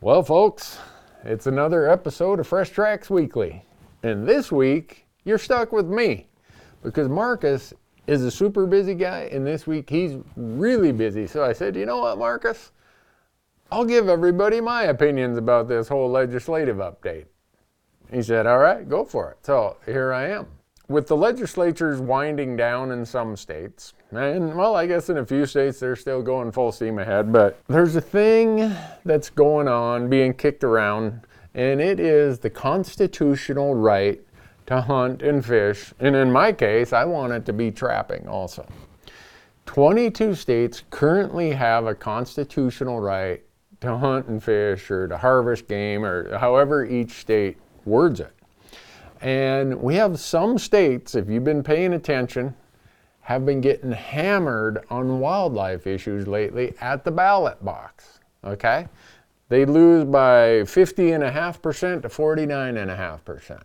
Well, folks, it's another episode of Fresh Tracks Weekly. And this week, you're stuck with me because Marcus is a super busy guy, and this week he's really busy. So I said, you know what, Marcus? I'll give everybody my opinions about this whole legislative update. He said, all right, go for it. So here I am. With the legislatures winding down in some states, and well, I guess in a few states they're still going full steam ahead, but there's a thing that's going on, being kicked around, and it is the constitutional right to hunt and fish. And in my case, I want it to be trapping also. 22 states currently have a constitutional right to hunt and fish or to harvest game or however each state words it. And we have some states, if you've been paying attention, have been getting hammered on wildlife issues lately at the ballot box. Okay? They lose by 50.5% to 49.5%.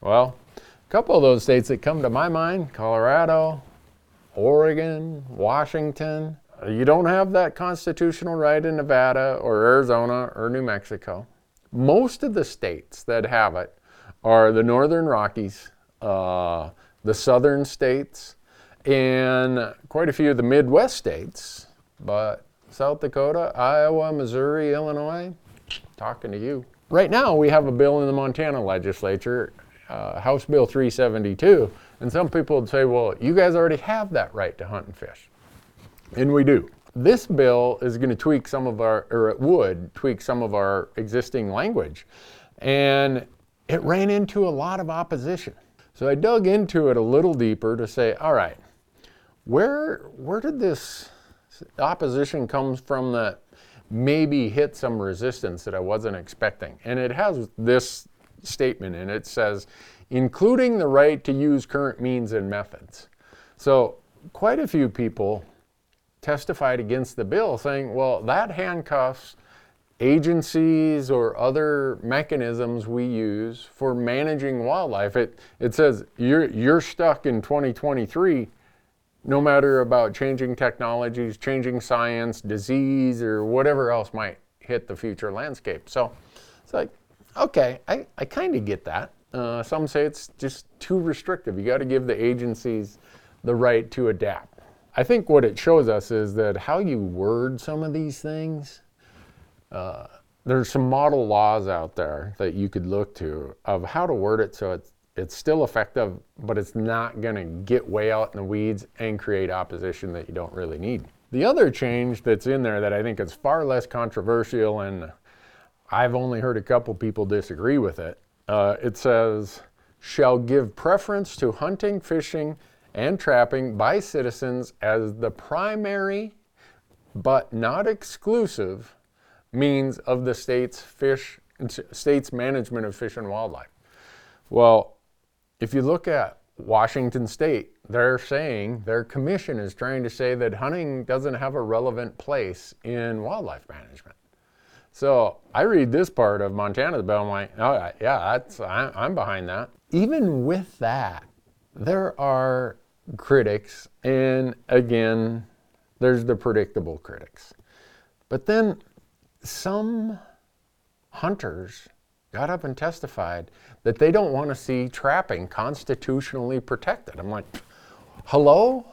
Well, a couple of those states that come to my mind Colorado, Oregon, Washington. You don't have that constitutional right in Nevada or Arizona or New Mexico. Most of the states that have it are the Northern Rockies, uh, the Southern states, and quite a few of the Midwest states. But South Dakota, Iowa, Missouri, Illinois, talking to you. Right now, we have a bill in the Montana legislature, uh, House Bill 372, and some people would say, well, you guys already have that right to hunt and fish. And we do. This bill is going to tweak some of our, or it would tweak some of our existing language. And it ran into a lot of opposition. So I dug into it a little deeper to say, all right, where, where did this opposition come from that maybe hit some resistance that I wasn't expecting? And it has this statement it. It says, including the right to use current means and methods. So quite a few people testified against the bill saying, well, that handcuffs agencies or other mechanisms we use for managing wildlife. It, it says you're, you're stuck in 2023 no matter about changing technologies, changing science, disease, or whatever else might hit the future landscape. So it's like, okay, I, I kind of get that. Uh, some say it's just too restrictive. You got to give the agencies the right to adapt. I think what it shows us is that how you word some of these things uh, there's some model laws out there that you could look to of how to word it so it's it's still effective, but it's not going to get way out in the weeds and create opposition that you don't really need. The other change that's in there that I think is far less controversial, and I've only heard a couple people disagree with it, uh, it says, shall give preference to hunting, fishing, and trapping by citizens as the primary but not exclusive means of the state's fish state's management of fish and wildlife. Well, if you look at Washington state, they're saying their commission is trying to say that hunting doesn't have a relevant place in wildlife management. So I read this part of Montana's bill, I'm like, oh yeah, I'm behind that. Even with that, there are critics, and again, there's the predictable critics. But then some hunters got up and testified that they don't want to see trapping constitutionally protected. I'm like, hello?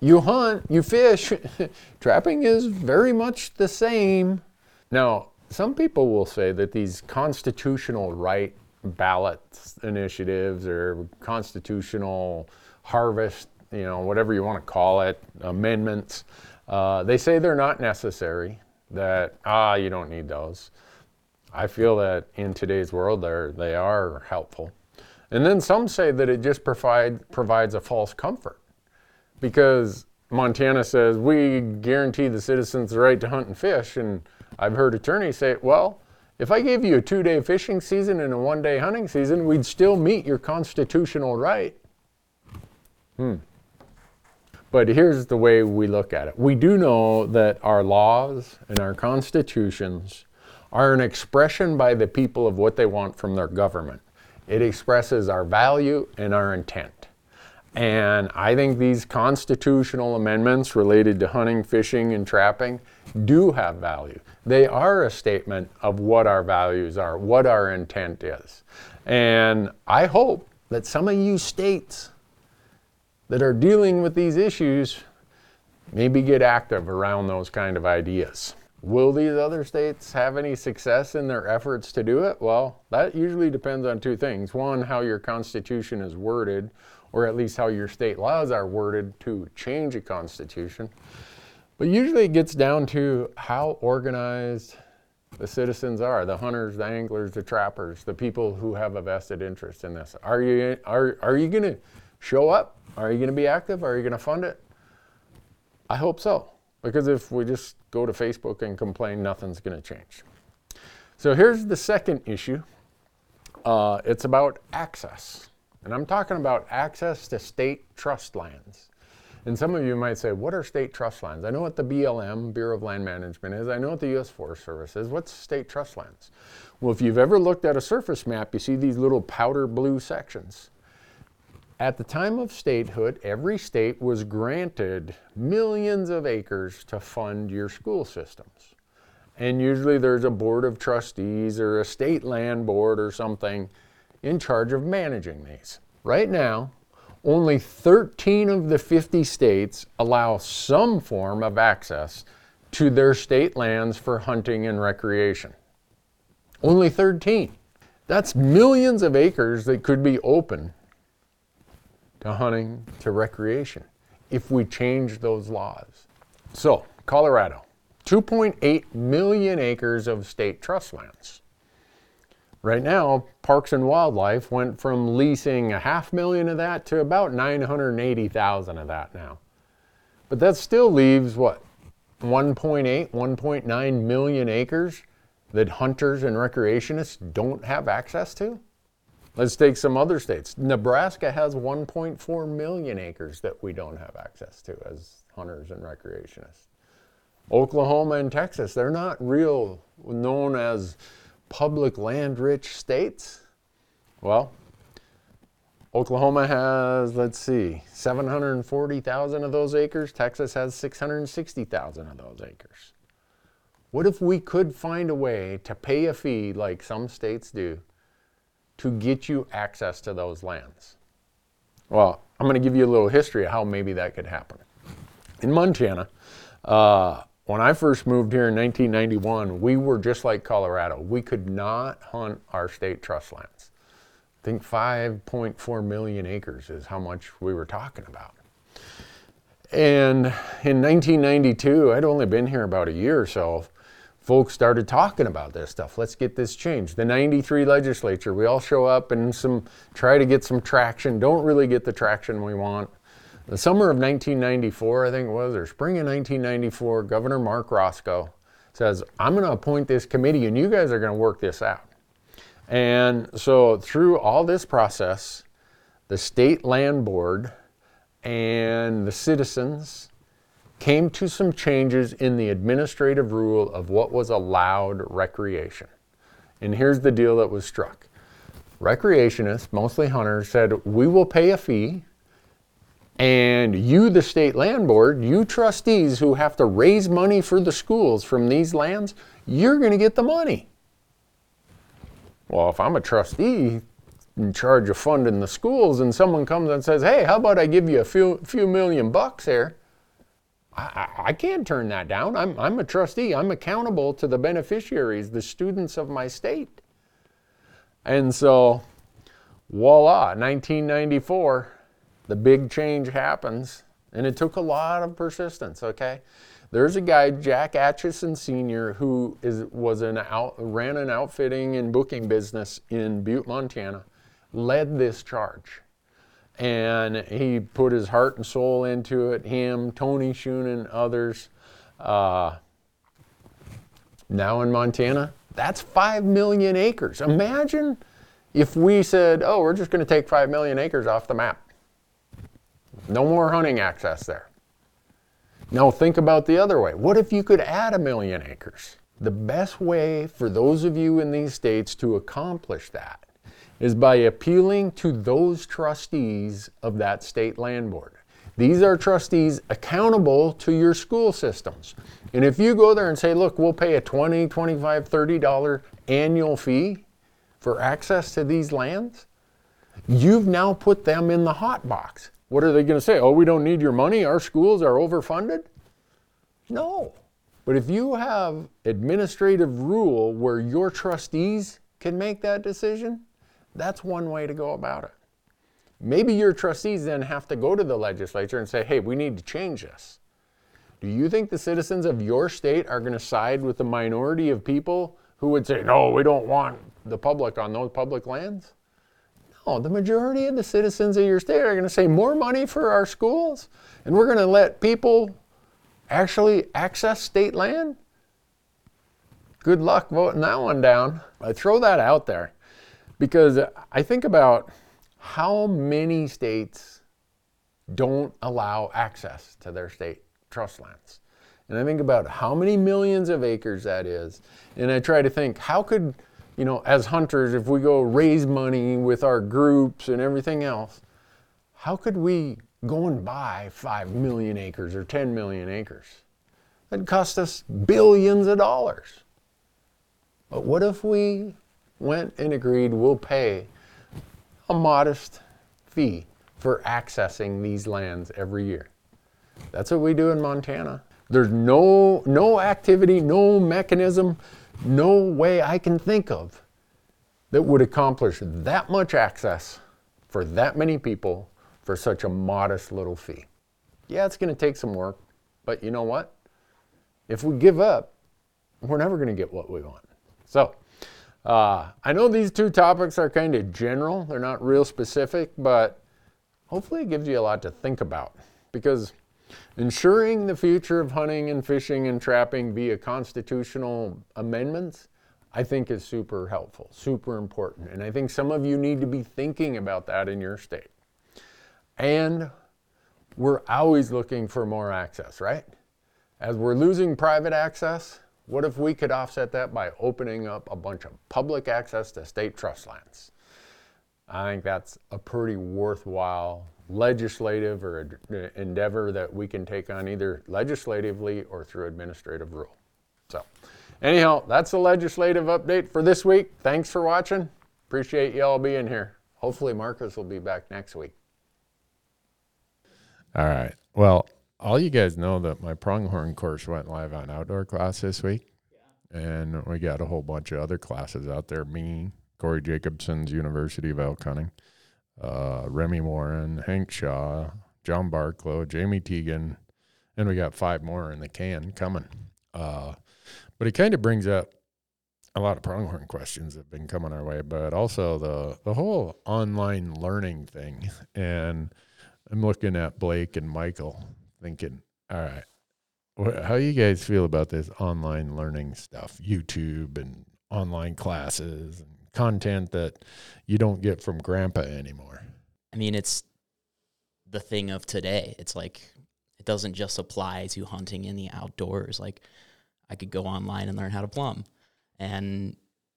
You hunt, you fish. trapping is very much the same. Now, some people will say that these constitutional right ballot initiatives or constitutional harvest, you know, whatever you want to call it, amendments, uh, they say they're not necessary that, ah, you don't need those. I feel that in today's world, they're, they are helpful. And then some say that it just provide, provides a false comfort because Montana says we guarantee the citizens the right to hunt and fish. And I've heard attorneys say, well, if I gave you a two day fishing season and a one day hunting season, we'd still meet your constitutional right. Hmm. But here's the way we look at it we do know that our laws and our constitutions are an expression by the people of what they want from their government. It expresses our value and our intent. And I think these constitutional amendments related to hunting, fishing, and trapping do have value. They are a statement of what our values are, what our intent is. And I hope that some of you states that are dealing with these issues maybe get active around those kind of ideas. Will these other states have any success in their efforts to do it? Well, that usually depends on two things. One, how your constitution is worded, or at least how your state laws are worded to change a constitution. But usually it gets down to how organized the citizens are the hunters, the anglers, the trappers, the people who have a vested interest in this. Are you, are, are you going to show up? Are you going to be active? Are you going to fund it? I hope so. Because if we just go to Facebook and complain, nothing's going to change. So here's the second issue uh, it's about access. And I'm talking about access to state trust lands. And some of you might say, what are state trust lands? I know what the BLM, Bureau of Land Management, is. I know what the U.S. Forest Service is. What's state trust lands? Well, if you've ever looked at a surface map, you see these little powder blue sections. At the time of statehood, every state was granted millions of acres to fund your school systems. And usually there's a board of trustees or a state land board or something in charge of managing these. Right now, only 13 of the 50 states allow some form of access to their state lands for hunting and recreation. Only 13. That's millions of acres that could be open to hunting to recreation if we change those laws. So, Colorado, 2.8 million acres of state trust lands. Right now, Parks and Wildlife went from leasing a half million of that to about 980,000 of that now. But that still leaves what? 1.8, 1.9 million acres that hunters and recreationists don't have access to? Let's take some other states. Nebraska has 1.4 million acres that we don't have access to as hunters and recreationists. Oklahoma and Texas, they're not real known as public land rich states? Well, Oklahoma has, let's see, 740,000 of those acres. Texas has 660,000 of those acres. What if we could find a way to pay a fee like some states do to get you access to those lands? Well, I'm going to give you a little history of how maybe that could happen. In Montana, uh, when I first moved here in 1991, we were just like Colorado. We could not hunt our state trust lands. I think 5.4 million acres is how much we were talking about. And in 1992, I'd only been here about a year or so, folks started talking about this stuff. Let's get this changed. The 93 legislature, we all show up and some try to get some traction, don't really get the traction we want. The summer of 1994, I think it was, or spring of 1994, Governor Marc Racicot says, I'm going to appoint this committee and you guys are going to work this out. And so through all this process, the state land board and the citizens came to some changes in the administrative rule of what was allowed recreation. And here's the deal that was struck. Recreationists, mostly hunters, said, We will pay a fee and you, the state land board, you trustees who have to raise money for the schools from these lands, you're going to get the money. Well, if I'm a trustee in charge of funding the schools and someone comes and says, hey, how about I give you a few, few million bucks here? I, I can't turn that down. I'm, I'm a trustee. I'm accountable to the beneficiaries, the students of my state. And so, voila, 1994 the big change happens, and it took a lot of persistence, okay? There's a guy, Jack Atcheson Sr., who is, was an out, ran an outfitting and booking business in Butte, Montana, led this charge. And he put his heart and soul into it. Him, Tony Schoonen, others. Uh, now in Montana, that's 5 million acres. Imagine if we said, oh, we're just going to take 5 million acres off the map. No more hunting access there. Now think about the other way. What if you could add a million acres? The best way for those of you in these states to accomplish that is by appealing to those trustees of that state land board. These are trustees accountable to your school systems. And if you go there and say, look, we'll pay a 20, 25, 30 dollar annual fee for access to these lands, you've now put them in the hot box. What are they going to say? Oh, we don't need your money. Our schools are overfunded? No. But if you have administrative rule where your trustees can make that decision, that's one way to go about it. Maybe your trustees then have to go to the legislature and say, hey, we need to change this. Do you think the citizens of your state are going to side with the minority of people who would say, no, we don't want the public on those public lands? No, the majority of the citizens of your state are going to say more money for our schools, and we're going to let people actually access state land. Good luck voting that one down. I throw that out there because I think about how many states don't allow access to their state trust lands. And I think about how many millions of acres that is. And I try to think, how could, you know, as hunters, if we go raise money with our groups and everything else, how could we go and buy 5 million acres or 10 million acres? That'd cost us billions of dollars. But what if we went and agreed we'll pay a modest fee for accessing these lands every year? That's what we do in Montana. There's no, no activity, no mechanism, no way I can think of that would accomplish that much access for that many people for such a modest little fee. Yeah, it's going to take some work, but you know what? If we give up, we're never going to get what we want. So, uh, I know these two topics are kind of general, they're not real specific, but hopefully it gives you a lot to think about because ensuring the future of hunting and fishing and trapping via constitutional amendments, I think is super helpful, super important. And I think some of you need to be thinking about that in your state. And we're always looking for more access, right? As we're losing private access, what if we could offset that by opening up a bunch of public access to state trust lands? I think that's a pretty worthwhile legislative or endeavor that we can take on either legislatively or through administrative rule. So, anyhow, that's the legislative update for this week. Thanks for watching. Appreciate you all being here. Hopefully, Marcus will be back next week. All right. Well, all you guys know that my pronghorn course went live on OutdoorClass this week. And we got a whole bunch of other classes out there. Me, Corey Jacobsen's University of Elk Hunting, uh, Remy Warren, Hank Shaw, John Barklow, Jamie Teagan, and we got five more in the can coming. Uh, but it kind of brings up a lot of pronghorn questions that have been coming our way, but also the the whole online learning thing and I'm looking at Blake and Michael thinking, all right, how you guys feel about this online learning stuff, YouTube and online classes and content that you don't get from grandpa anymore? I mean, it's the thing of today. It's like it doesn't just apply to hunting in the outdoors. Like I could go online and learn how to plumb. And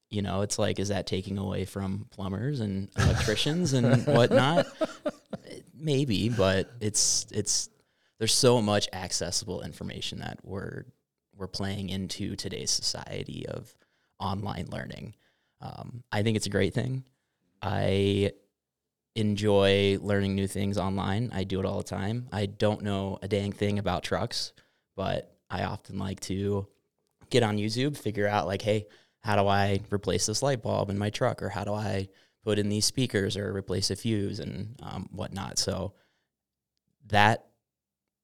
you know, it's like, is that taking away from plumbers and electricians and whatnot? maybe, but it's it's there's so much accessible information that we're we're playing into today's society of online learning. Um, I think it's a great thing. I enjoy learning new things online. I do it all the time. I don't know a dang thing about trucks, but I often like to get on YouTube, figure out like, hey, how do I replace this light bulb in my truck, or how do I put in these speakers or replace a fuse and um, whatnot. So that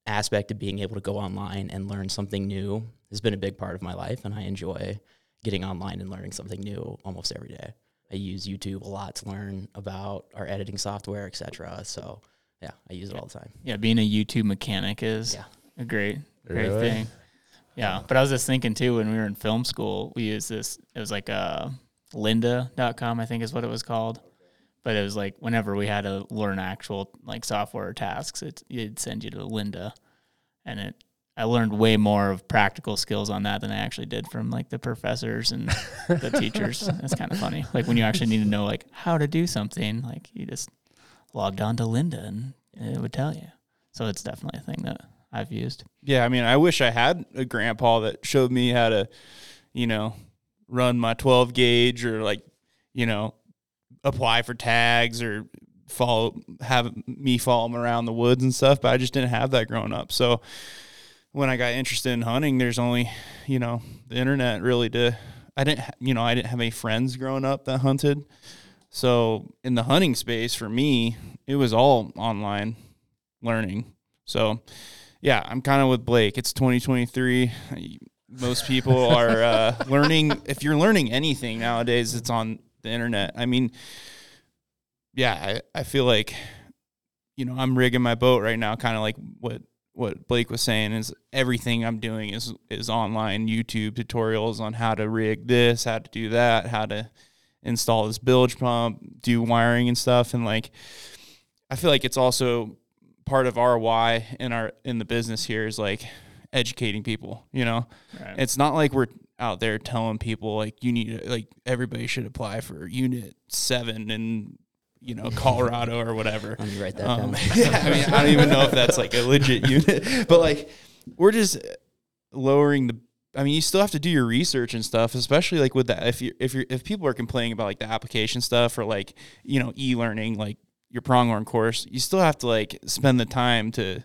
aspect of being able to go online and learn something new has been a big part of my life, and I enjoy getting online and learning something new almost every day. I use YouTube a lot to learn about our editing software, etc. So yeah, I use it all the time. Yeah, being a YouTube mechanic is yeah. a great, great really? thing. Yeah, but I was just thinking too when we were in film school, we used this. It was like uh, a lynda.com, I think is what it was called. But it was like whenever we had to learn actual like software tasks, it, it'd send you to Lynda, And it, I learned way more of practical skills on that than I actually did from like the professors and the teachers. It's kind of funny. Like when you actually need to know like how to do something, like you just logged on to Lynda and it would tell you. So it's definitely a thing that I've used. Yeah, I mean, I wish I had a grandpa that showed me how to, you know, run my 12 gauge or like, you know, apply for tags or follow have me follow them around the woods and stuff, but I just didn't have that growing up. So when I got interested in hunting, there's only, you know, the internet really to I didn't you know, I didn't have any friends growing up that hunted. So in the hunting space for me, it was all online learning. So yeah, I'm kind of with Blake. It's 2023. Most people are uh, learning. If you're learning anything nowadays, it's on the internet. I mean, yeah, I, I feel like, you know, I'm rigging my boat right now, kind of like what what Blake was saying is everything I'm doing is is online YouTube tutorials on how to rig this, how to do that, how to install this bilge pump, do wiring and stuff, and like I feel like it's also part of our why in our in the business here is like educating people you know right. it's not like we're out there telling people like you need to, like everybody should apply for unit 7 in you know Colorado or whatever Let me write that um, down yeah I mean I don't even know if that's like a legit unit but like we're just lowering the I mean, you still have to do your research and stuff, especially like with that. If you if you if people are complaining about like the application stuff or like you know e-learning, like your pronghorn course, you still have to like spend the time to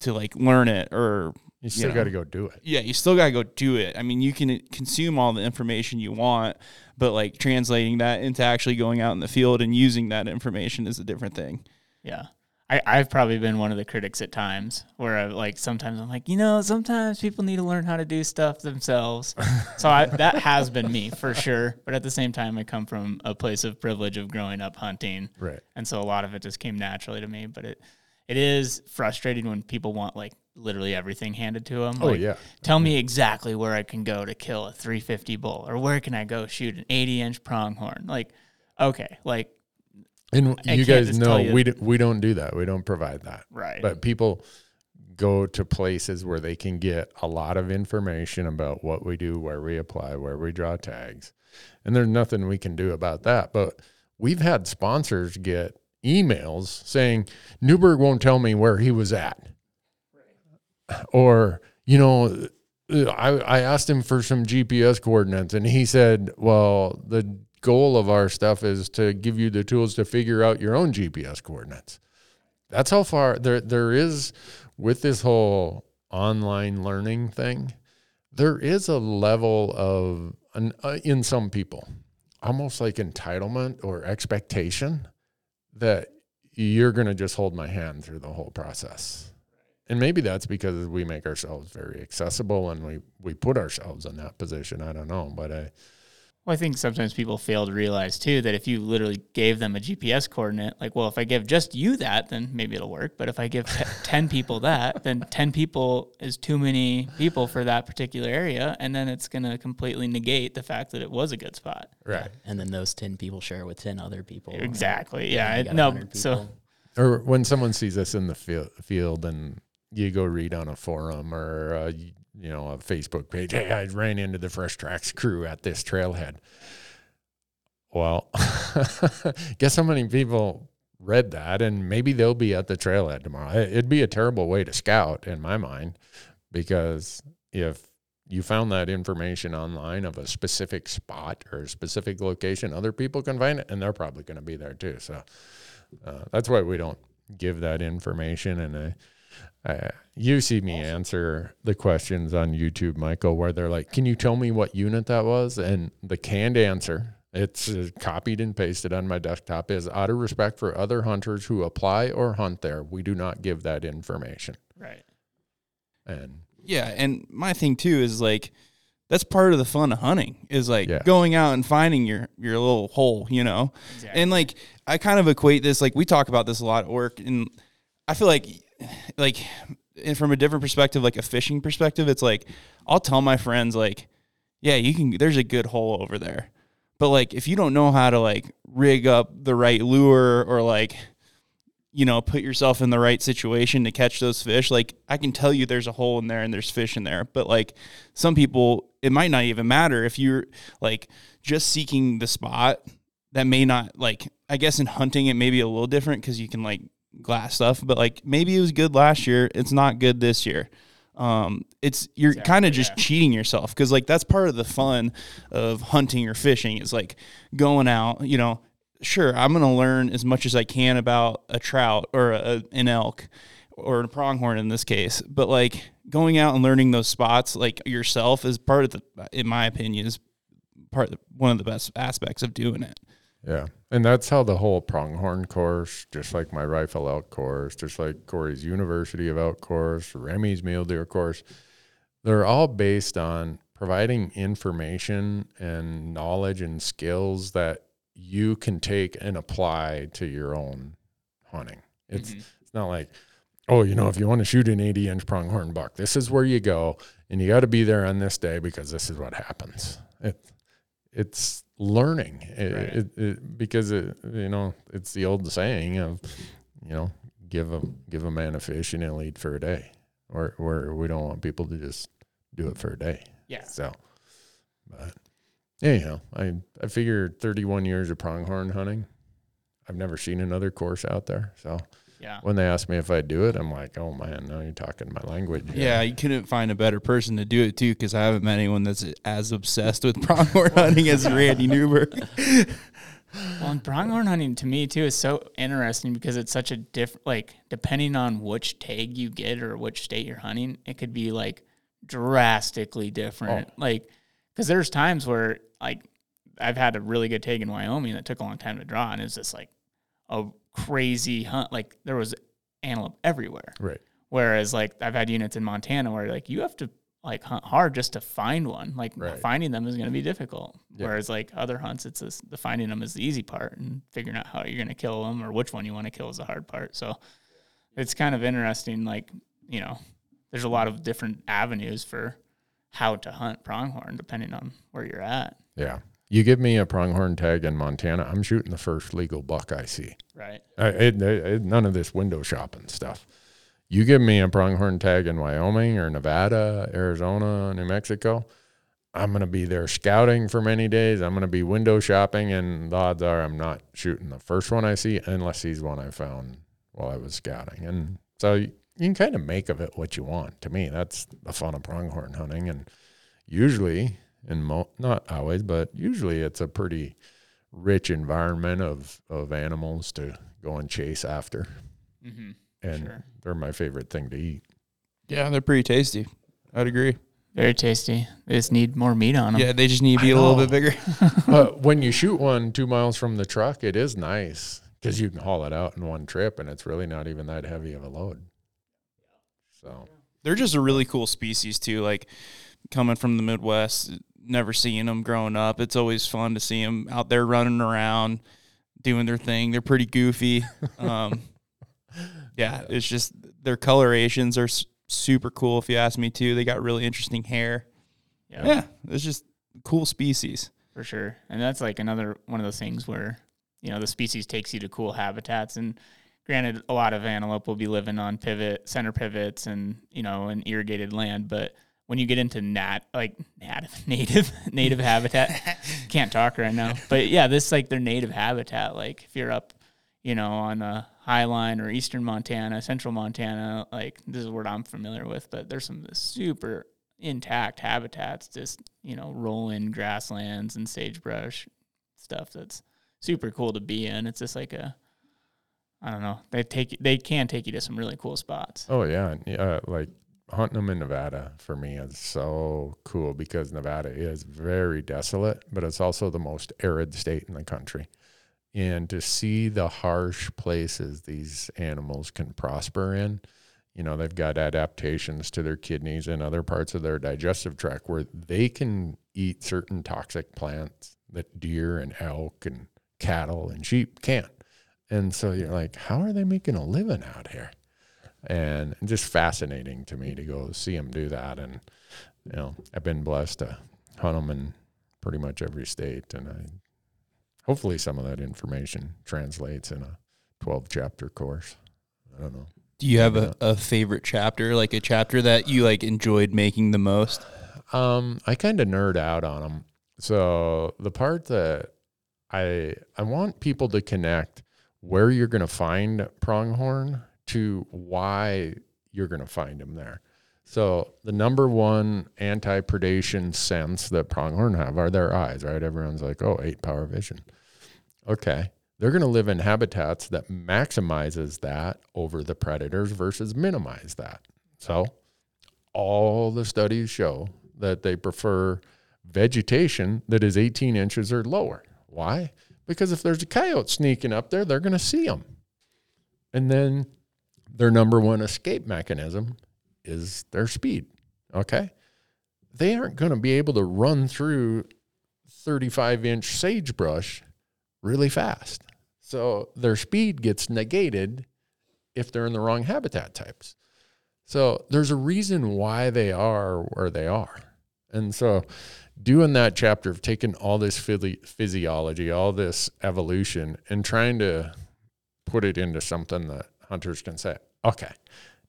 to like learn it or you still got to go do it. Yeah, you still got to go do it. I mean, you can consume all the information you want, but like translating that into actually going out in the field and using that information is a different thing. Yeah. I, I've probably been one of the critics at times where I like sometimes I'm like, you know, sometimes people need to learn how to do stuff themselves. so I, that has been me for sure. But at the same time, I come from a place of privilege of growing up hunting, right? And so a lot of it just came naturally to me. But it it is frustrating when people want like literally everything handed to him. Oh like, yeah. Tell me exactly where I can go to kill a 350 bull, or where can I go shoot an 80 inch pronghorn. Like, okay, like and I you guys know you. we d- we don't do that. We don't provide that. Right. But people go to places where they can get a lot of information about what we do, where we apply, where we draw tags. And there's nothing we can do about that. But we've had sponsors get emails saying Newberg won't tell me where he was at. Or, you know, I, I asked him for some GPS coordinates and he said, well, the goal of our stuff is to give you the tools to figure out your own GPS coordinates. That's how far there there is with this whole online learning thing. There is a level of uh, in some people almost like entitlement or expectation that you're going to just hold my hand through the whole process. And maybe that's because we make ourselves very accessible and we, we put ourselves in that position. I don't know, but I, well, I think sometimes people fail to realize too that if you literally gave them a GPS coordinate, like, well, if I give just you that, then maybe it'll work. But if I give t- 10 people that, then 10 people is too many people for that particular area. And then it's going to completely negate the fact that it was a good spot. Right. And then those 10 people share with 10 other people. Exactly. Yeah. no. So, or when someone sees us in the field and you go read on a forum or uh, you know, a Facebook page. Hey, I ran into the Fresh Tracks crew at this trailhead. Well, guess how many people read that, and maybe they'll be at the trailhead tomorrow. It'd be a terrible way to scout, in my mind, because if you found that information online of a specific spot or a specific location, other people can find it, and they're probably going to be there too. So uh, that's why we don't give that information. And uh, you see me answer the questions on YouTube, Michael, where they're like, "Can you tell me what unit that was?" And the canned answer, it's uh, copied and pasted on my desktop, is out of respect for other hunters who apply or hunt there, we do not give that information. Right. And yeah, and my thing too is like that's part of the fun of hunting is like yeah. going out and finding your your little hole, you know. Exactly. And like I kind of equate this like we talk about this a lot at work and I feel like like and from a different perspective, like a fishing perspective, it's like I'll tell my friends like, yeah, you can. There's a good hole over there, but like if you don't know how to like rig up the right lure or like you know put yourself in the right situation to catch those fish like i can tell you there's a hole in there and there's fish in there but like some people it might not even matter if you're like just seeking the spot that may not like i guess in hunting it may be a little different because you can like glass stuff, but like maybe it was good last year. It's not good this year. Um, it's you're exactly, kind of just yeah. cheating yourself because like that's part of the fun of hunting or fishing is like going out. You know, sure, I'm gonna learn as much as I can about a trout or a, an elk or a pronghorn in this case, but like going out and learning those spots like yourself is part of the, in my opinion, is part of the, one of the best aspects of doing it. Yeah. And that's how the whole pronghorn course, just like my rifle elk course, just like Corey's University of Elk course, Remy's mule deer course, they're all based on providing information and knowledge and skills that you can take and apply to your own hunting. It's mm-hmm. it's not like, oh, you know, if you want to shoot an 80 inch pronghorn buck, this is where you go and you got to be there on this day because this is what happens. It, it's learning. It, right. it, it, because it, you know it's the old saying of you know give a give a man a fish and he'll eat for a day. Or where we don't want people to just do it for a day. Yeah. So but anyhow i i figure 31 years of pronghorn hunting. I've never seen another course out there. So yeah. When they ask me if I do it, I'm like, oh man, now you're talking my language. Yeah, you couldn't find a better person to do it too, because I haven't met anyone that's as obsessed with pronghorn hunting as Randy Newberg. well, and pronghorn hunting to me too is so interesting because it's such a different, like depending on which tag you get or which state you're hunting, it could be like drastically different. Oh. Like, because there's times where like I've had a really good tag in Wyoming that took a long time to draw, and it's just like a crazy hunt. Like there was antelope everywhere. Right. Whereas like I've had units in Montana where like you have to like hunt hard just to find one. Like right. finding them is going to be difficult. Yeah. Whereas like other hunts, it's the finding them is the easy part, and figuring out how you're going to kill them or which one you want to kill is the hard part. So it's kind of interesting. Like you know, there's a lot of different avenues for how to hunt pronghorn depending on where you're at. Yeah. You give me a pronghorn tag in Montana, I'm shooting the first legal buck I see. Right. I, it, it, none of this window shopping stuff. You give me a pronghorn tag in Wyoming or Nevada, Arizona, New Mexico, I'm going to be there scouting for many days. I'm going to be window shopping, and the odds are I'm not shooting the first one I see unless he's one I found while I was scouting. And so you, you can kind of make of it what you want. To me, that's the fun of pronghorn hunting. And usually and mo- not always, but usually it's a pretty rich environment of of animals to go and chase after, mm-hmm. and sure. they're my favorite thing to eat. Yeah, they're pretty tasty. I'd agree. Very tasty. They just need more meat on them. Yeah, they just need to be a little bit bigger. but when you shoot one two miles from the truck, it is nice because you can haul it out in one trip, and it's really not even that heavy of a load. So they're just a really cool species too. Like coming from the Midwest, never seeing them growing up. It's always fun to see them out there running around, doing their thing. They're pretty goofy. Um, yeah, it's just their colorations are super cool. If you ask me too, they got really interesting hair. Yeah, yeah, it's just cool species for sure. And that's like another one of those things where you know the species takes you to cool habitats and granted a lot of antelope will be living on pivot center pivots and you know in irrigated land but when you get into nat like native native native habitat can't talk right now but yeah this like their native habitat like if you're up you know on a high line or eastern montana central montana like this is what i'm familiar with but there's some super intact habitats just you know rolling grasslands and sagebrush stuff that's super cool to be in it's just like a I don't know. They take they can take you to some really cool spots. Oh yeah, yeah. Like hunting them in Nevada for me is so cool because Nevada is very desolate, but it's also the most arid state in the country. And to see the harsh places these animals can prosper in, you know, they've got adaptations to their kidneys and other parts of their digestive tract where they can eat certain toxic plants that deer and elk and cattle and sheep can't. And so you're like, how are they making a living out here? And just fascinating to me to go see them do that. And you know, I've been blessed to hunt them in pretty much every state, and I hopefully some of that information translates in a twelve chapter course. I don't know. Do you have a, a favorite chapter, like a chapter that you like enjoyed making the most? Um, I kind of nerd out on them. So the part that I I want people to connect where you're going to find pronghorn to why you're going to find them there. So the number one anti-predation sense that pronghorn have are their eyes, right? Everyone's like, "Oh, eight power vision." Okay. They're going to live in habitats that maximizes that over the predators versus minimize that. So all the studies show that they prefer vegetation that is 18 inches or lower. Why? Because if there's a coyote sneaking up there, they're going to see them. And then their number one escape mechanism is their speed. Okay. They aren't going to be able to run through 35 inch sagebrush really fast. So their speed gets negated if they're in the wrong habitat types. So there's a reason why they are where they are. And so doing that chapter of taking all this physiology, all this evolution, and trying to put it into something that hunters can say, okay,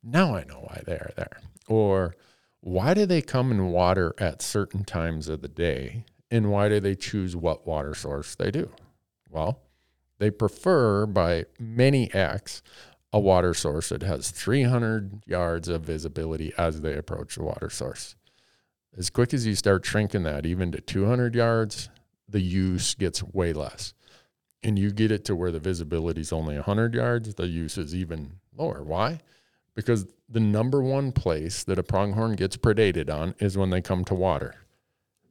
now I know why they are there. Or why do they come and water at certain times of the day? And why do they choose what water source they do? Well, they prefer by many X a water source that has 300 yards of visibility as they approach the water source. As quick as you start shrinking that, even to 200 yards, the use gets way less. And you get it to where the visibility is only 100 yards, the use is even lower. Why? Because the number one place that a pronghorn gets predated on is when they come to water.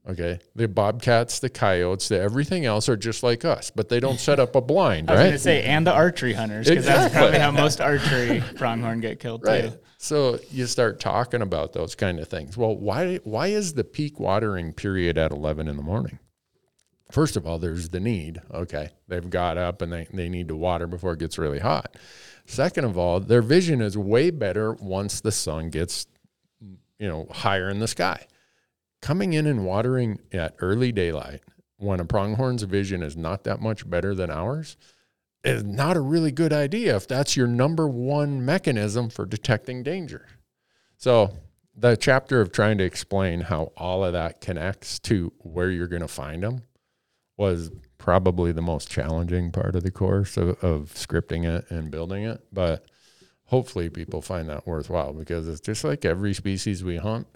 Okay. The bobcats, the coyotes, the everything else are just like us, but they don't set up a blind, I was right? going to say, and the archery hunters, because exactly. that's probably how most archery pronghorn get killed right. too. So you start talking about those kind of things. Well, why why is the peak watering period at eleven in the morning? First of all, there's the need. Okay. They've got up and they, they need to water before it gets really hot. Second of all, their vision is way better once the sun gets, you know, higher in the sky coming in and watering at early daylight when a pronghorn's vision is not that much better than ours is not a really good idea if that's your number one mechanism for detecting danger. So, the chapter of trying to explain how all of that connects to where you're going to find them was probably the most challenging part of the course of, of scripting it and building it. But hopefully, people find that worthwhile because it's just like every species we hunt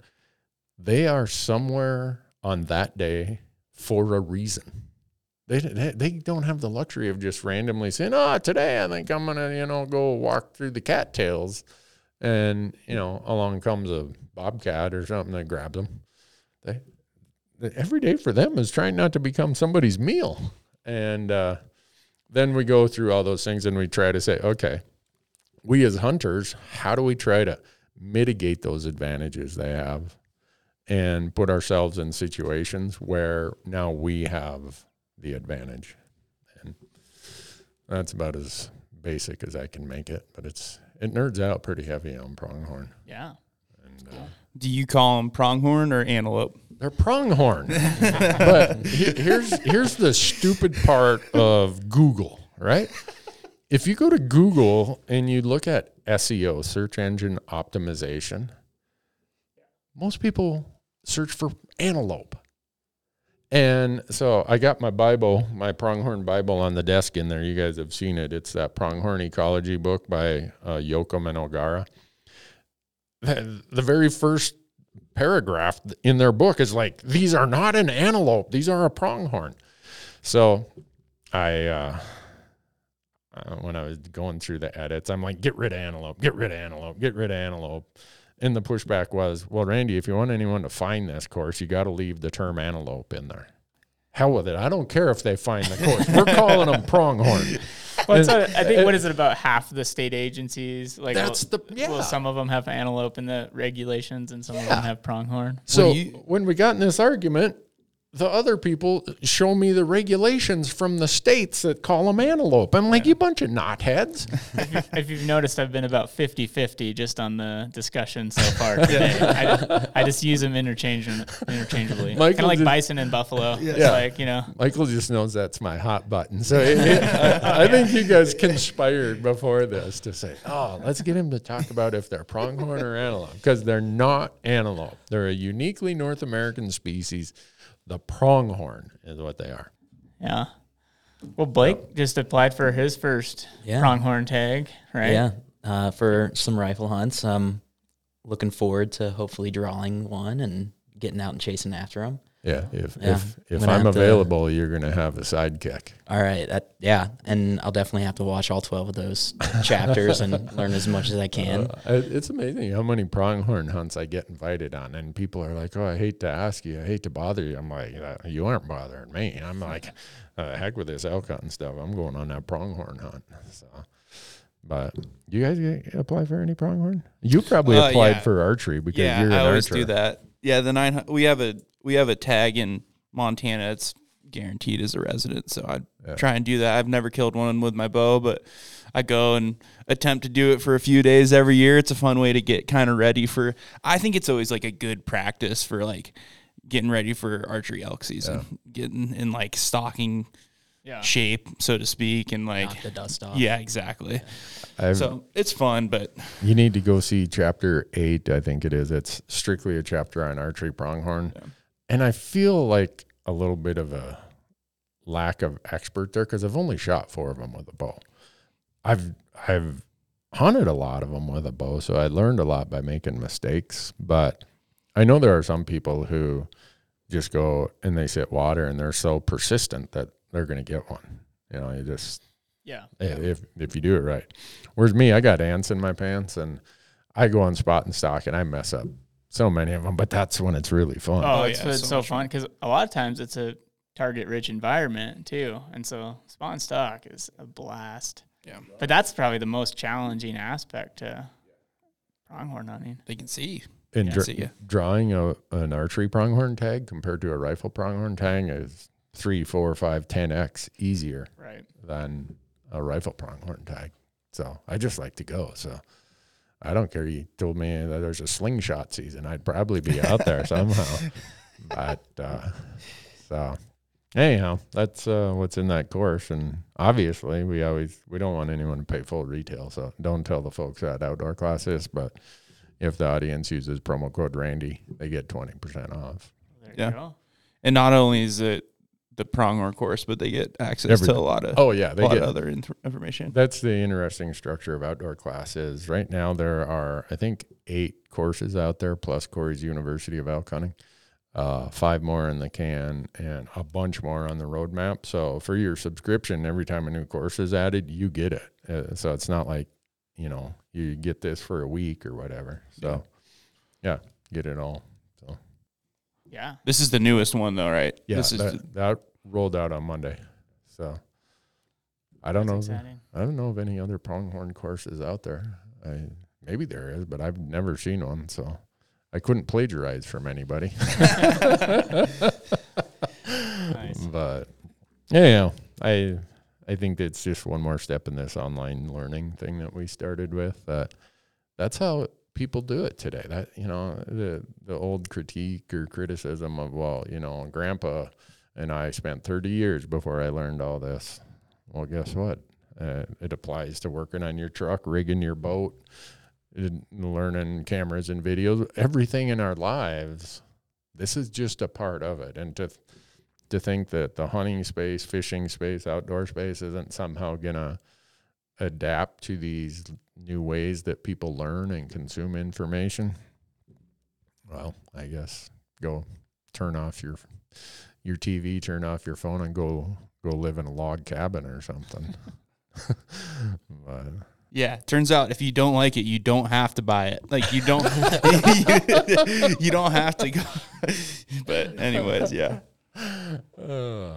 they are somewhere on that day for a reason. They, they don't have the luxury of just randomly saying, "Oh, today I think I'm gonna, you know, go walk through the cattails," and you know, along comes a bobcat or something that grabs them. They, every day for them is trying not to become somebody's meal, and uh, then we go through all those things and we try to say, okay, we as hunters, how do we try to mitigate those advantages they have and put ourselves in situations where now we have the advantage. And that's about as basic as I can make it, but it's it nerds out pretty heavy on pronghorn. Yeah. And, uh, Do you call them pronghorn or antelope? They're pronghorn. but he, here's here's the stupid part of Google, right? If you go to Google and you look at SEO, search engine optimization, most people search for antelope. And so I got my Bible, my pronghorn Bible on the desk in there. You guys have seen it. It's that pronghorn ecology book by uh, Yoakum and O'Gara. The, very first paragraph in their book is like, these are not an antelope, these are a pronghorn. So I, uh, uh, when I was going through the edits, I'm like, get rid of antelope, get rid of antelope, get rid of antelope. And the pushback was, well, Randy, if you want anyone to find this course, you got to leave the term antelope in there. Hell with it. I don't care if they find the course. We're calling them pronghorn. Well, and, I think what is it about half the state agencies? Like that's will, the yeah. Well, some of them have antelope in the regulations, and some yeah. of them have pronghorn. So you, when we got in this argument, the other people show me the regulations from the states that call them antelope. I'm like, yeah. you bunch of knotheads. if, you, if you've noticed, I've been about 50 50 just on the discussion so far today. I, I, just use them interchange, interchangeably. Kind of like just, bison and buffalo. Yeah. It's like, you know. Michael just knows that's my hot button. So it, it, I, I, think you guys conspired before this to say, oh, let's get him to talk about if they're pronghorn or antelope, because they're not antelope. They're a uniquely North American species the pronghorn is what they are. Yeah. Well, Blake just applied for his first Yeah. pronghorn tag, right? Yeah, uh, for some rifle hunts. I'm looking forward to hopefully drawing one and getting out and chasing after them. Yeah, if Yeah. if if I'm I'm have to- available, you're gonna have a sidekick. All right, that, yeah, and I'll definitely have to watch all twelve of those chapters and learn as much as I can. Uh, it's amazing how many pronghorn hunts I get invited on, and people are like, "Oh, I hate to ask you, I hate to bother you." I'm like, "Uh, "You aren't bothering me." I'm like, uh, "Heck with this elk hunting stuff. I'm going on that pronghorn hunt." So, but you guys apply for any pronghorn? You probably Uh, applied yeah. for archery because yeah, you're an I always archer. do that. Yeah, the nine. We have a we have a tag in Montana. It's guaranteed as a resident, so I Yeah. try and do that. I've never killed one with my bow, but I go and attempt to do it for a few days every year. It's a fun way to get kind of ready for. I think it's always like a good practice for like getting ready for archery elk season, getting in like stalking Yeah. shape, so to speak, and like Knock the dust off. yeah, exactly. I've, So it's fun, but You need to go see chapter eight, I think it is. It's strictly a chapter on archery pronghorn. And I feel like a little bit of a lack of expert there because I've only shot four of them with a bow. I've I've hunted a lot of them with a bow, so I learned a lot by making mistakes. But I know there are some people who just go and they sit water and they're so persistent that they're going to get one. You know, you just Yeah. if if you do it right. Whereas me, I got ants in my pants, and I go on spot and stock, and I mess up so many of them. But that's when it's really fun. Oh, Oh, it's, yeah, it's so so, fun because a lot of times it's a target rich environment too. And so spawn stock is a blast. Yeah. But that's probably the most challenging aspect to pronghorn hunting. they can see. and yeah, dra- see drawing a, an archery pronghorn tag compared to a rifle pronghorn tag is three, four, five, ten x easier Right. than a rifle pronghorn tag. So I just like to go. So I don't care. You told me that there's a slingshot season. I'd probably be out there somehow. But uh, so anyhow, that's uh, what's in that course. And obviously, we always we don't want anyone to pay full retail. So don't tell the folks that OutdoorClass is. But if the audience uses promo code Randy, they get twenty percent off. There Yeah. you go. And not only is it the pronghorn course, but they get access Everything. to a lot of Oh yeah, a they lot get of other in- information. That's the interesting structure of outdoor classes. Right now, there are, I think, eight courses out there, plus Corey's University of Elk Hunting, uh, five more in the can, and a bunch more on the roadmap. So, for your subscription, every time a new course is added, you get it. Uh, so, it's not like, you know, you get this for a week or whatever. So, yeah, get it all. Yeah. This is the newest one, though, right? yeah, This is that, that rolled out on Monday. So, I don't That's know. exciting. I don't know of any other pronghorn courses out there. I maybe there is, but I've never seen one, so I couldn't plagiarize from anybody. Nice. But yeah, I I think it's just one more step in this online learning thing that we started with. That that's how people do it today. That you know the the old critique or criticism of well, you know, Grandpa and I spent 30 years before I learned all this. Well, guess what? Uh, it applies to working on your truck, rigging your boat, learning cameras and videos, everything in our lives. This is just a part of it, and to to think that the hunting space, fishing space, outdoor space isn't somehow gonna adapt to these new ways that people learn and consume information. Well, I guess go turn off your your TV, turn off your phone, and go go live in a log cabin or something. but yeah. Turns out if you don't like it, you don't have to buy it. Like you don't, you don't have to go. but anyways, yeah. Uh,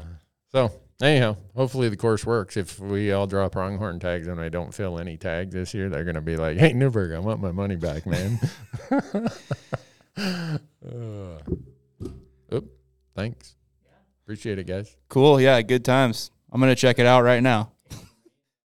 so anyhow, hopefully the course works. If we all draw pronghorn tags and I don't fill any tags this year, they're gonna be like, "Hey Newberg, I want my money back, man." uh, oop, thanks. Appreciate it, guys. Cool. Yeah. Good times. I'm gonna check it out right now.